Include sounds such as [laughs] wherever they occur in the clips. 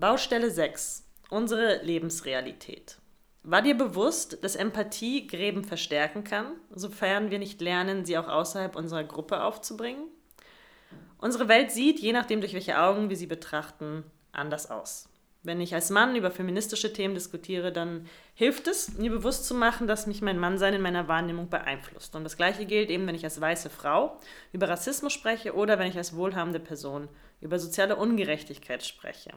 Baustelle 6. Unsere Lebensrealität. War dir bewusst, dass Empathie Gräben verstärken kann, sofern wir nicht lernen, sie auch außerhalb unserer Gruppe aufzubringen? Unsere Welt sieht, je nachdem durch welche Augen wir sie betrachten, anders aus. Wenn ich als Mann über feministische Themen diskutiere, dann hilft es, mir bewusst zu machen, dass mich mein Mannsein in meiner Wahrnehmung beeinflusst. Und das Gleiche gilt eben, wenn ich als weiße Frau über Rassismus spreche oder wenn ich als wohlhabende Person über soziale Ungerechtigkeit spreche.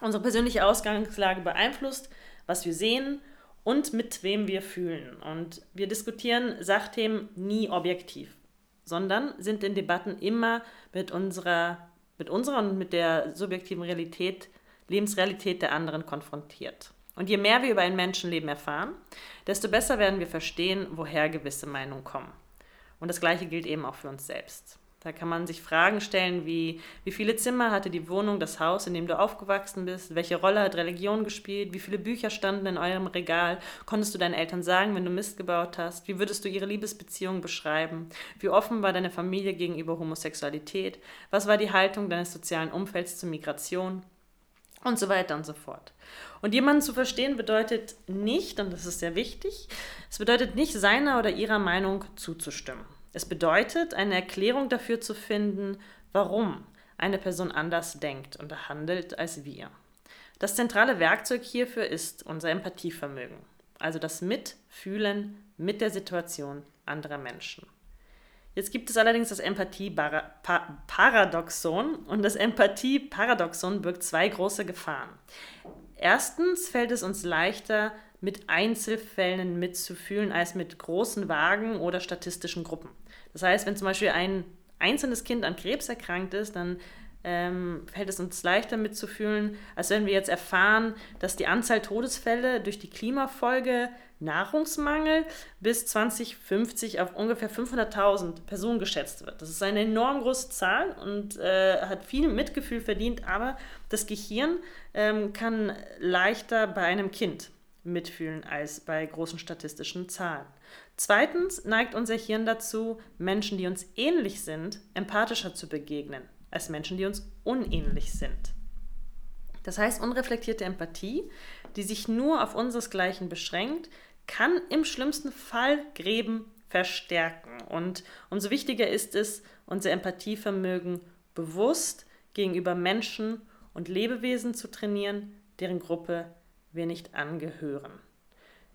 Unsere persönliche Ausgangslage beeinflusst, was wir sehen und mit wem wir fühlen. Und wir diskutieren Sachthemen nie objektiv, sondern sind in Debatten immer mit unserer, mit unserer und mit der subjektiven Realität Lebensrealität der anderen konfrontiert. Und je mehr wir über ein Menschenleben erfahren, desto besser werden wir verstehen, woher gewisse Meinungen kommen. Und das Gleiche gilt eben auch für uns selbst. Da kann man sich Fragen stellen wie, wie viele Zimmer hatte die Wohnung, das Haus, in dem du aufgewachsen bist? Welche Rolle hat Religion gespielt? Wie viele Bücher standen in eurem Regal? Konntest du deinen Eltern sagen, wenn du Mist gebaut hast? Wie würdest du ihre Liebesbeziehung beschreiben? Wie offen war deine Familie gegenüber Homosexualität? Was war die Haltung deines sozialen Umfelds zur Migration? und so weiter und so fort. Und jemanden zu verstehen bedeutet nicht, und das ist sehr wichtig, es bedeutet nicht, seiner oder ihrer Meinung zuzustimmen. Es bedeutet, eine Erklärung dafür zu finden, warum eine Person anders denkt und handelt als wir. Das zentrale Werkzeug hierfür ist unser Empathievermögen, also das Mitfühlen mit der Situation anderer Menschen. Jetzt gibt es allerdings das Empathie-Paradoxon und das Empathie-Paradoxon birgt zwei große Gefahren. Erstens fällt es uns leichter, mit Einzelfällen mitzufühlen, als mit großen Wagen oder statistischen Gruppen. Das heißt, wenn zum Beispiel ein einzelnes Kind an Krebs erkrankt ist, dann ähm, fällt es uns leichter mitzufühlen, als wenn wir jetzt erfahren, dass die Anzahl Todesfälle durch die Klimafolge Nahrungsmangel bis 2050 auf ungefähr 500.000 Personen geschätzt wird. Das ist eine enorm große Zahl und äh, hat viel Mitgefühl verdient, aber das Gehirn ähm, kann leichter bei einem Kind mitfühlen als bei großen statistischen Zahlen. Zweitens neigt unser Hirn dazu, Menschen, die uns ähnlich sind, empathischer zu begegnen als Menschen, die uns unähnlich sind. Das heißt, unreflektierte Empathie, die sich nur auf unseresgleichen beschränkt, kann im schlimmsten Fall Gräben verstärken. Und umso wichtiger ist es, unser Empathievermögen bewusst gegenüber Menschen und Lebewesen zu trainieren, deren Gruppe wir nicht angehören.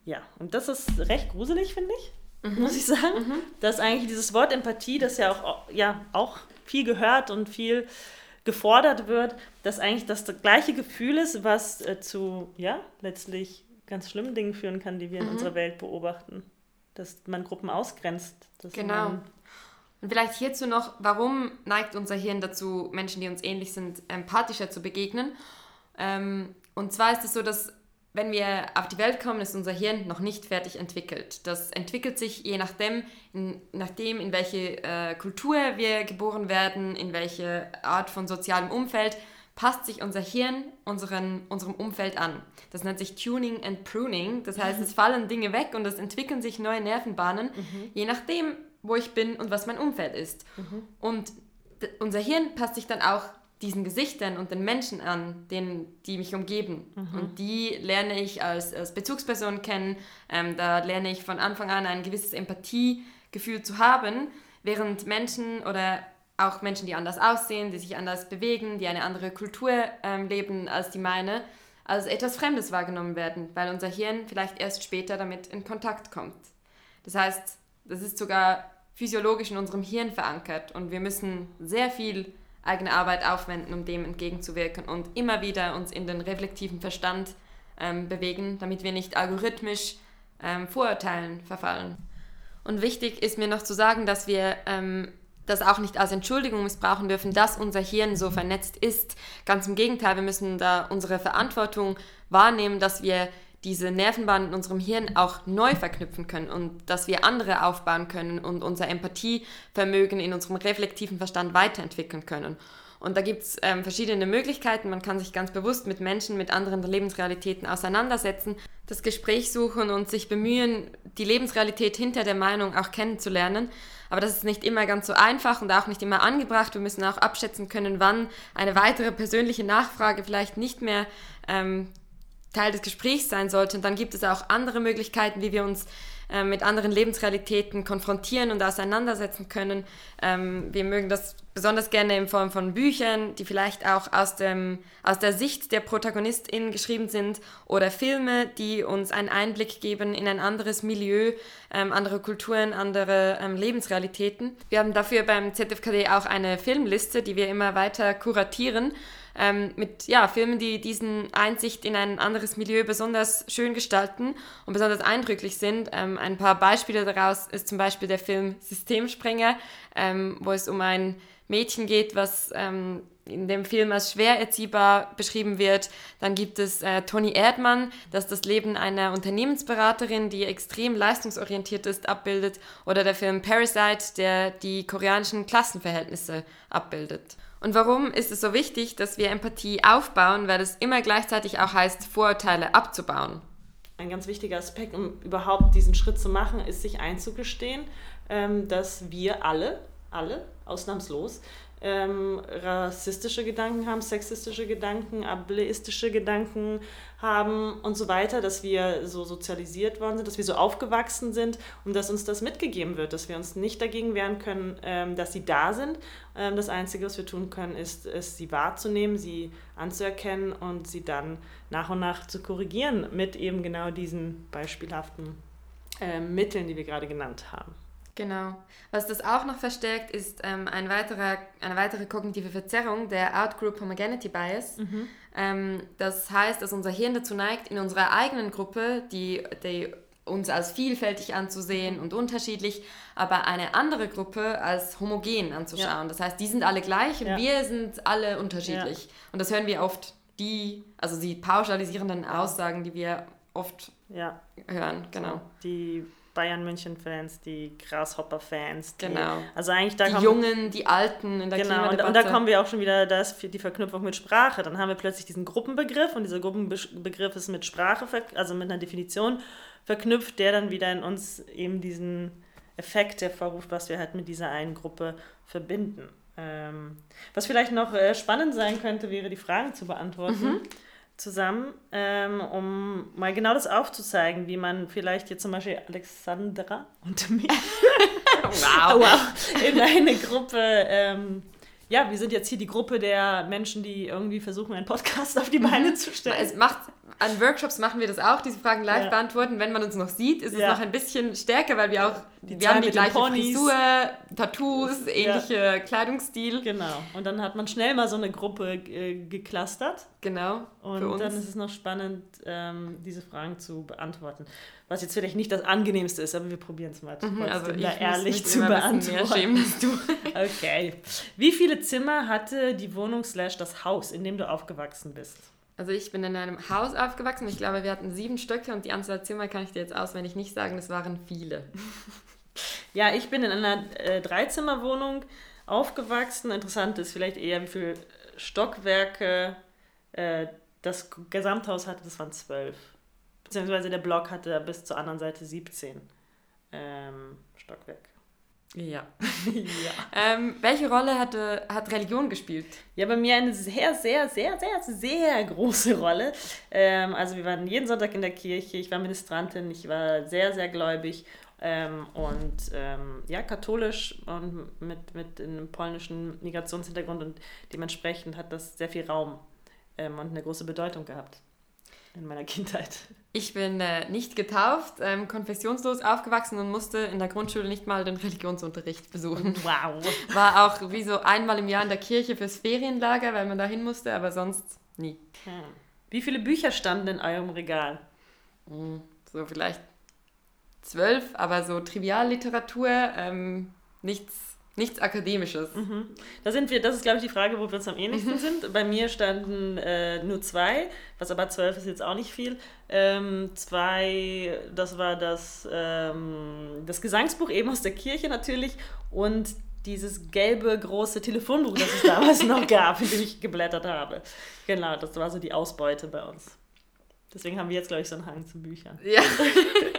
Ja, und das ist recht gruselig, finde ich, mhm. muss ich sagen. Mhm. Dass eigentlich dieses Wort Empathie, das ja auch, ja auch viel gehört und viel gefordert wird, dass eigentlich das, das gleiche Gefühl ist, was äh, zu, ja, letztlich ganz schlimmen Dingen führen kann, die wir in mhm. unserer Welt beobachten. Dass man Gruppen ausgrenzt. genau. Und vielleicht hierzu noch, warum neigt unser Hirn dazu, Menschen, die uns ähnlich sind, empathischer zu begegnen? Ähm, und zwar ist es so, dass wenn wir auf die Welt kommen, ist unser Hirn noch nicht fertig entwickelt. Das entwickelt sich je nachdem, in, nachdem, in welche äh, Kultur wir geboren werden, in welche Art von sozialem Umfeld, passt sich unser Hirn unseren, unserem Umfeld an. Das nennt sich Tuning and Pruning. Das heißt, es fallen Dinge weg und es entwickeln sich neue Nervenbahnen, mhm. je nachdem, wo ich bin und was mein Umfeld ist. Mhm. Und unser Hirn passt sich dann auch diesen Gesichtern und den Menschen an, denen, die mich umgeben. Mhm. Und die lerne ich als, als Bezugsperson kennen. Ähm, da lerne ich von Anfang an ein gewisses Empathiegefühl zu haben, während Menschen oder auch Menschen, die anders aussehen, die sich anders bewegen, die eine andere Kultur ähm, leben als die meine, als etwas Fremdes wahrgenommen werden, weil unser Hirn vielleicht erst später damit in Kontakt kommt. Das heißt, das ist sogar physiologisch in unserem Hirn verankert und wir müssen sehr viel eigene Arbeit aufwenden, um dem entgegenzuwirken und immer wieder uns in den reflektiven Verstand ähm, bewegen, damit wir nicht algorithmisch ähm, Vorurteilen verfallen. Und wichtig ist mir noch zu sagen, dass wir ähm, das auch nicht als Entschuldigung missbrauchen dürfen, dass unser Hirn so vernetzt ist. Ganz im Gegenteil, wir müssen da unsere Verantwortung wahrnehmen, dass wir diese Nervenbahnen in unserem Hirn auch neu verknüpfen können und dass wir andere aufbauen können und unser Empathievermögen in unserem reflektiven Verstand weiterentwickeln können. Und da gibt es ähm, verschiedene Möglichkeiten. Man kann sich ganz bewusst mit Menschen mit anderen Lebensrealitäten auseinandersetzen, das Gespräch suchen und sich bemühen, die Lebensrealität hinter der Meinung auch kennenzulernen. Aber das ist nicht immer ganz so einfach und auch nicht immer angebracht. Wir müssen auch abschätzen können, wann eine weitere persönliche Nachfrage vielleicht nicht mehr ähm, Teil des Gesprächs sein sollte. Und dann gibt es auch andere Möglichkeiten, wie wir uns äh, mit anderen Lebensrealitäten konfrontieren und auseinandersetzen können. Ähm, wir mögen das besonders gerne in Form von Büchern, die vielleicht auch aus, dem, aus der Sicht der ProtagonistInnen geschrieben sind oder Filme, die uns einen Einblick geben in ein anderes Milieu, ähm, andere Kulturen, andere ähm, Lebensrealitäten. Wir haben dafür beim ZFKD auch eine Filmliste, die wir immer weiter kuratieren ähm, mit ja, Filmen, die diesen Einsicht in ein anderes Milieu besonders schön gestalten und besonders eindrücklich sind. Ähm, ein paar Beispiele daraus ist zum Beispiel der Film Systemsprenger, ähm, wo es um ein Mädchen geht, was ähm, in dem Film als schwer erziehbar beschrieben wird. Dann gibt es äh, Toni Erdmann, das das Leben einer Unternehmensberaterin, die extrem leistungsorientiert ist, abbildet. Oder der Film Parasite, der die koreanischen Klassenverhältnisse abbildet. Und warum ist es so wichtig, dass wir Empathie aufbauen, weil es immer gleichzeitig auch heißt, Vorurteile abzubauen? Ein ganz wichtiger Aspekt, um überhaupt diesen Schritt zu machen, ist sich einzugestehen, ähm, dass wir alle, alle, ausnahmslos, ähm, rassistische Gedanken haben, sexistische Gedanken, ableistische Gedanken haben und so weiter, dass wir so sozialisiert worden sind, dass wir so aufgewachsen sind und dass uns das mitgegeben wird, dass wir uns nicht dagegen wehren können, ähm, dass sie da sind. Ähm, das Einzige, was wir tun können, ist, ist, sie wahrzunehmen, sie anzuerkennen und sie dann nach und nach zu korrigieren mit eben genau diesen beispielhaften äh, Mitteln, die wir gerade genannt haben. Genau. Was das auch noch verstärkt, ist ähm, ein weiterer, eine weitere kognitive Verzerrung, der Outgroup Homogeneity Bias. Mhm. Ähm, das heißt, dass unser Hirn dazu neigt, in unserer eigenen Gruppe, die, die uns als vielfältig anzusehen und unterschiedlich, aber eine andere Gruppe als homogen anzuschauen. Ja. Das heißt, die sind alle gleich und ja. wir sind alle unterschiedlich. Ja. Und das hören wir oft, die, also die pauschalisierenden Aussagen, die wir oft hören. Genau. Die Bayern München-Fans, die Grasshopper-Fans. Genau. Also eigentlich da die Jungen, die Alten in der Genau, und, und, da kommen wir auch schon wieder, da ist die Verknüpfung mit Sprache. Dann haben wir plötzlich diesen Gruppenbegriff und dieser Gruppenbegriff ist mit Sprache, also mit einer Definition verknüpft, der dann wieder in uns eben diesen Effekt hervorruft, was wir halt mit dieser einen Gruppe verbinden. Ähm, was vielleicht noch äh, spannend sein könnte, wäre die Fragen zu beantworten. Mhm zusammen, ähm, um mal genau das aufzuzeigen, wie man vielleicht jetzt zum Beispiel Alexandra und mich [laughs] wow. [laughs] wow, in eine Gruppe, ähm, ja, wir sind jetzt hier die Gruppe der Menschen, die irgendwie versuchen, einen Podcast auf die Beine mhm. zu stellen. Es macht an Workshops machen wir das auch, diese Fragen live ja. beantworten. Wenn man uns noch sieht, ist ja. es noch ein bisschen stärker, weil wir auch, die wir haben die gleiche Frisur, Tattoos, ähnliche ja. Kleidungsstil. Genau. Und dann hat man schnell mal so eine Gruppe äh, geklustert. Genau. Und dann ist es noch spannend, ähm, diese Fragen zu beantworten. Was jetzt vielleicht nicht das angenehmste ist, aber wir probieren es mal. Mhm, also da ehrlich zu beantworten. Schämen, du. [laughs] okay. Wie viele Zimmer hatte die Wohnung slash das Haus, in dem du aufgewachsen bist? Also ich bin in einem Haus aufgewachsen. Ich glaube, wir hatten sieben Stöcke und die Anzahl Zimmer kann ich dir jetzt auswendig nicht sagen. Das waren viele. [laughs] ja, ich bin in einer äh, Dreizimmerwohnung aufgewachsen. Interessant ist vielleicht eher, wie viele Stockwerke äh, das Gesamthaus hatte. Das waren zwölf. Beziehungsweise der Block hatte bis zur anderen Seite 17 ähm, Stockwerke. Ja. [laughs] ja. Ähm, welche Rolle hatte, hat Religion gespielt? Ja, bei mir eine sehr, sehr, sehr, sehr, sehr große Rolle. Ähm, also wir waren jeden Sonntag in der Kirche, ich war Ministrantin, ich war sehr, sehr gläubig ähm, und ähm, ja, katholisch und mit, mit einem polnischen Migrationshintergrund und dementsprechend hat das sehr viel Raum ähm, und eine große Bedeutung gehabt in meiner Kindheit. Ich bin äh, nicht getauft, ähm, konfessionslos aufgewachsen und musste in der Grundschule nicht mal den Religionsunterricht besuchen. Wow. War auch wie so einmal im Jahr in der Kirche fürs Ferienlager, weil man da hin musste, aber sonst nie. Hm. Wie viele Bücher standen in eurem Regal? Hm, so vielleicht zwölf, aber so Trivialliteratur, ähm, nichts Nichts Akademisches. Mhm. Da sind wir, das ist, glaube ich, die Frage, wo wir uns am ähnlichsten mhm. sind. Bei mir standen äh, nur zwei, was aber zwölf ist jetzt auch nicht viel. Ähm, zwei, das war das, ähm, das Gesangsbuch eben aus der Kirche natürlich und dieses gelbe große Telefonbuch, das es [laughs] damals noch gab, in dem ich geblättert habe. Genau, das war so die Ausbeute bei uns. Deswegen haben wir jetzt, glaube ich, so einen Hang zu Büchern. Ja.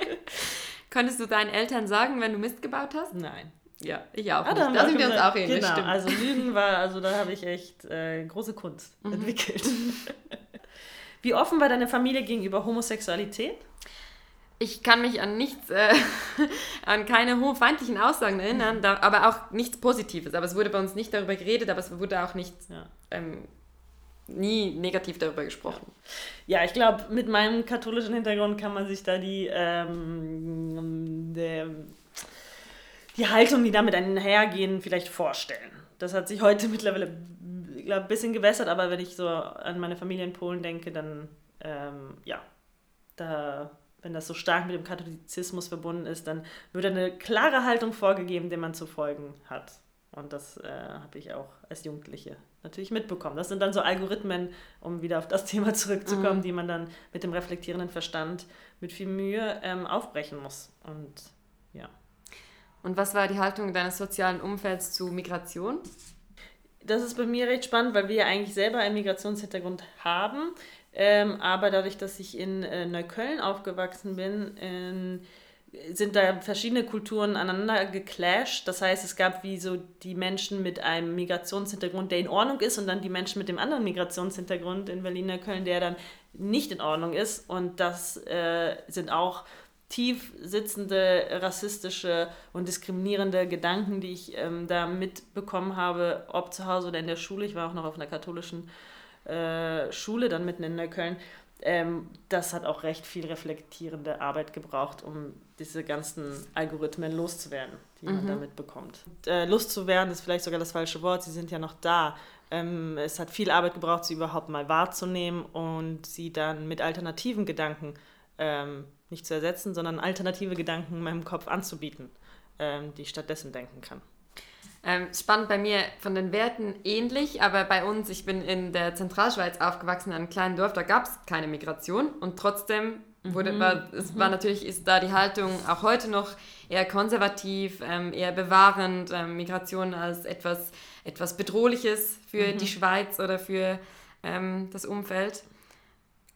[laughs] Konntest du deinen Eltern sagen, wenn du Mist gebaut hast? Nein. Ja, ich auch. Ah. Da sind wir uns auch ähnlich. Genau, stimmt. also Lügen war, also da habe ich [laughs] echt äh, große Kunst Mhm. entwickelt. [laughs] Wie offen war deine Familie gegenüber Homosexualität? Ich kann mich an nichts, äh, [laughs] an keine hochfeindlichen Aussagen erinnern, da, aber auch nichts Positives. Aber es wurde bei uns nicht darüber geredet, aber es wurde auch nicht, Ja. ähm, nie negativ darüber gesprochen. Ja, ich glaube, mit meinem katholischen Hintergrund kann man sich da die, ähm, der, die Haltung, die damit einhergehen, vielleicht vorstellen. Das hat sich heute [laughs] mittlerweile, ein bisschen gewässert, aber wenn ich so an meine Familie in Polen denke, dann, ähm, ja, da, wenn das so stark mit dem Katholizismus verbunden ist, dann wird eine klare Haltung vorgegeben, der man zu folgen hat. Und das äh, habe ich auch als Jugendliche natürlich mitbekommen. Das sind dann so Algorithmen, um wieder auf das [laughs] Thema zurückzukommen, die man dann mit dem reflektierenden Verstand mit viel Mühe ähm, aufbrechen muss. Und. Und was war die Haltung deines sozialen Umfelds zu Migration? Das ist bei mir recht spannend, weil wir ja eigentlich selber einen Migrationshintergrund haben. Ähm, aber dadurch, dass ich in äh, Neukölln aufgewachsen bin, in, sind da verschiedene Kulturen aneinander geclasht. Das heißt, es gab wie so die Menschen mit einem Migrationshintergrund, der in Ordnung ist, und dann die Menschen mit dem anderen Migrationshintergrund in Berlin-Neukölln, der dann nicht in Ordnung ist. Und das äh, sind auch tief sitzende rassistische und diskriminierende Gedanken, die ich ähm, da mitbekommen habe, ob zu Hause oder in der Schule. Ich war auch noch auf einer katholischen äh, Schule, dann mitten in Neukölln. Ähm, das hat auch recht viel reflektierende Arbeit gebraucht, um diese ganzen Algorithmen loszuwerden, die man da mitbekommt. Und, äh, loszuwerden ist vielleicht sogar das falsche Wort, sie sind ja noch da. Ähm, es hat viel Arbeit gebraucht, sie überhaupt mal wahrzunehmen und sie dann mit alternativen Gedanken ähm, nicht zu ersetzen, sondern alternative Gedanken in meinem Kopf anzubieten, ähm, die ich stattdessen denken kann. Ähm, spannend bei mir von den Werten ähnlich, aber bei uns, ich bin in der Zentralschweiz aufgewachsen, in einem kleinen Dorf, da gab es keine Migration und trotzdem wurde, war, es war natürlich, ist da die Haltung auch heute noch eher konservativ, ähm, eher bewahrend, ähm, Migration als etwas, etwas Bedrohliches für die Schweiz oder für ähm, das Umfeld.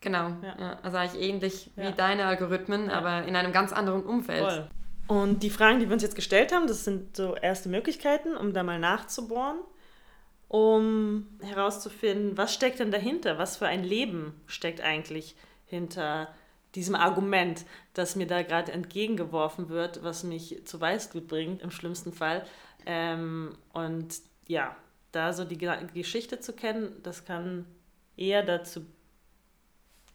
Genau, Ja. ja. also eigentlich ähnlich Ja. wie deine Algorithmen, aber in einem ganz anderen Umfeld. Voll. Und die Fragen, die wir uns jetzt gestellt haben, das sind so erste Möglichkeiten, um da mal nachzubohren, um herauszufinden, was steckt denn dahinter? Was für ein Leben steckt eigentlich hinter diesem Argument, das mir da gerade entgegengeworfen wird, was mich zu Weißglut bringt, im schlimmsten Fall. Ähm, und ja, da so die Ge- Geschichte zu kennen, das kann eher dazu,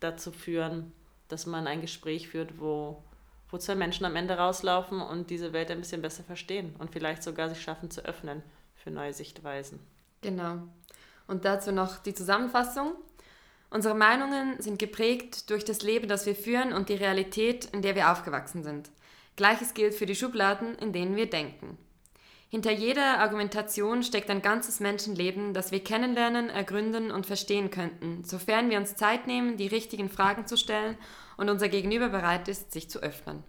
dazu führen, dass man ein Gespräch führt, wo wo zwei Menschen am Ende rauslaufen und diese Welt ein bisschen besser verstehen und vielleicht sogar sich schaffen zu öffnen für neue Sichtweisen. Genau. Und dazu noch die Zusammenfassung. Unsere Meinungen sind geprägt durch das Leben, das wir führen und die Realität, in der wir aufgewachsen sind. Gleiches gilt für die Schubladen, in denen wir denken. Hinter jeder Argumentation steckt ein ganzes Menschenleben, das wir kennenlernen, ergründen und verstehen könnten, sofern wir uns Zeit nehmen, die richtigen Fragen zu stellen und unser Gegenüber bereit ist, sich zu öffnen.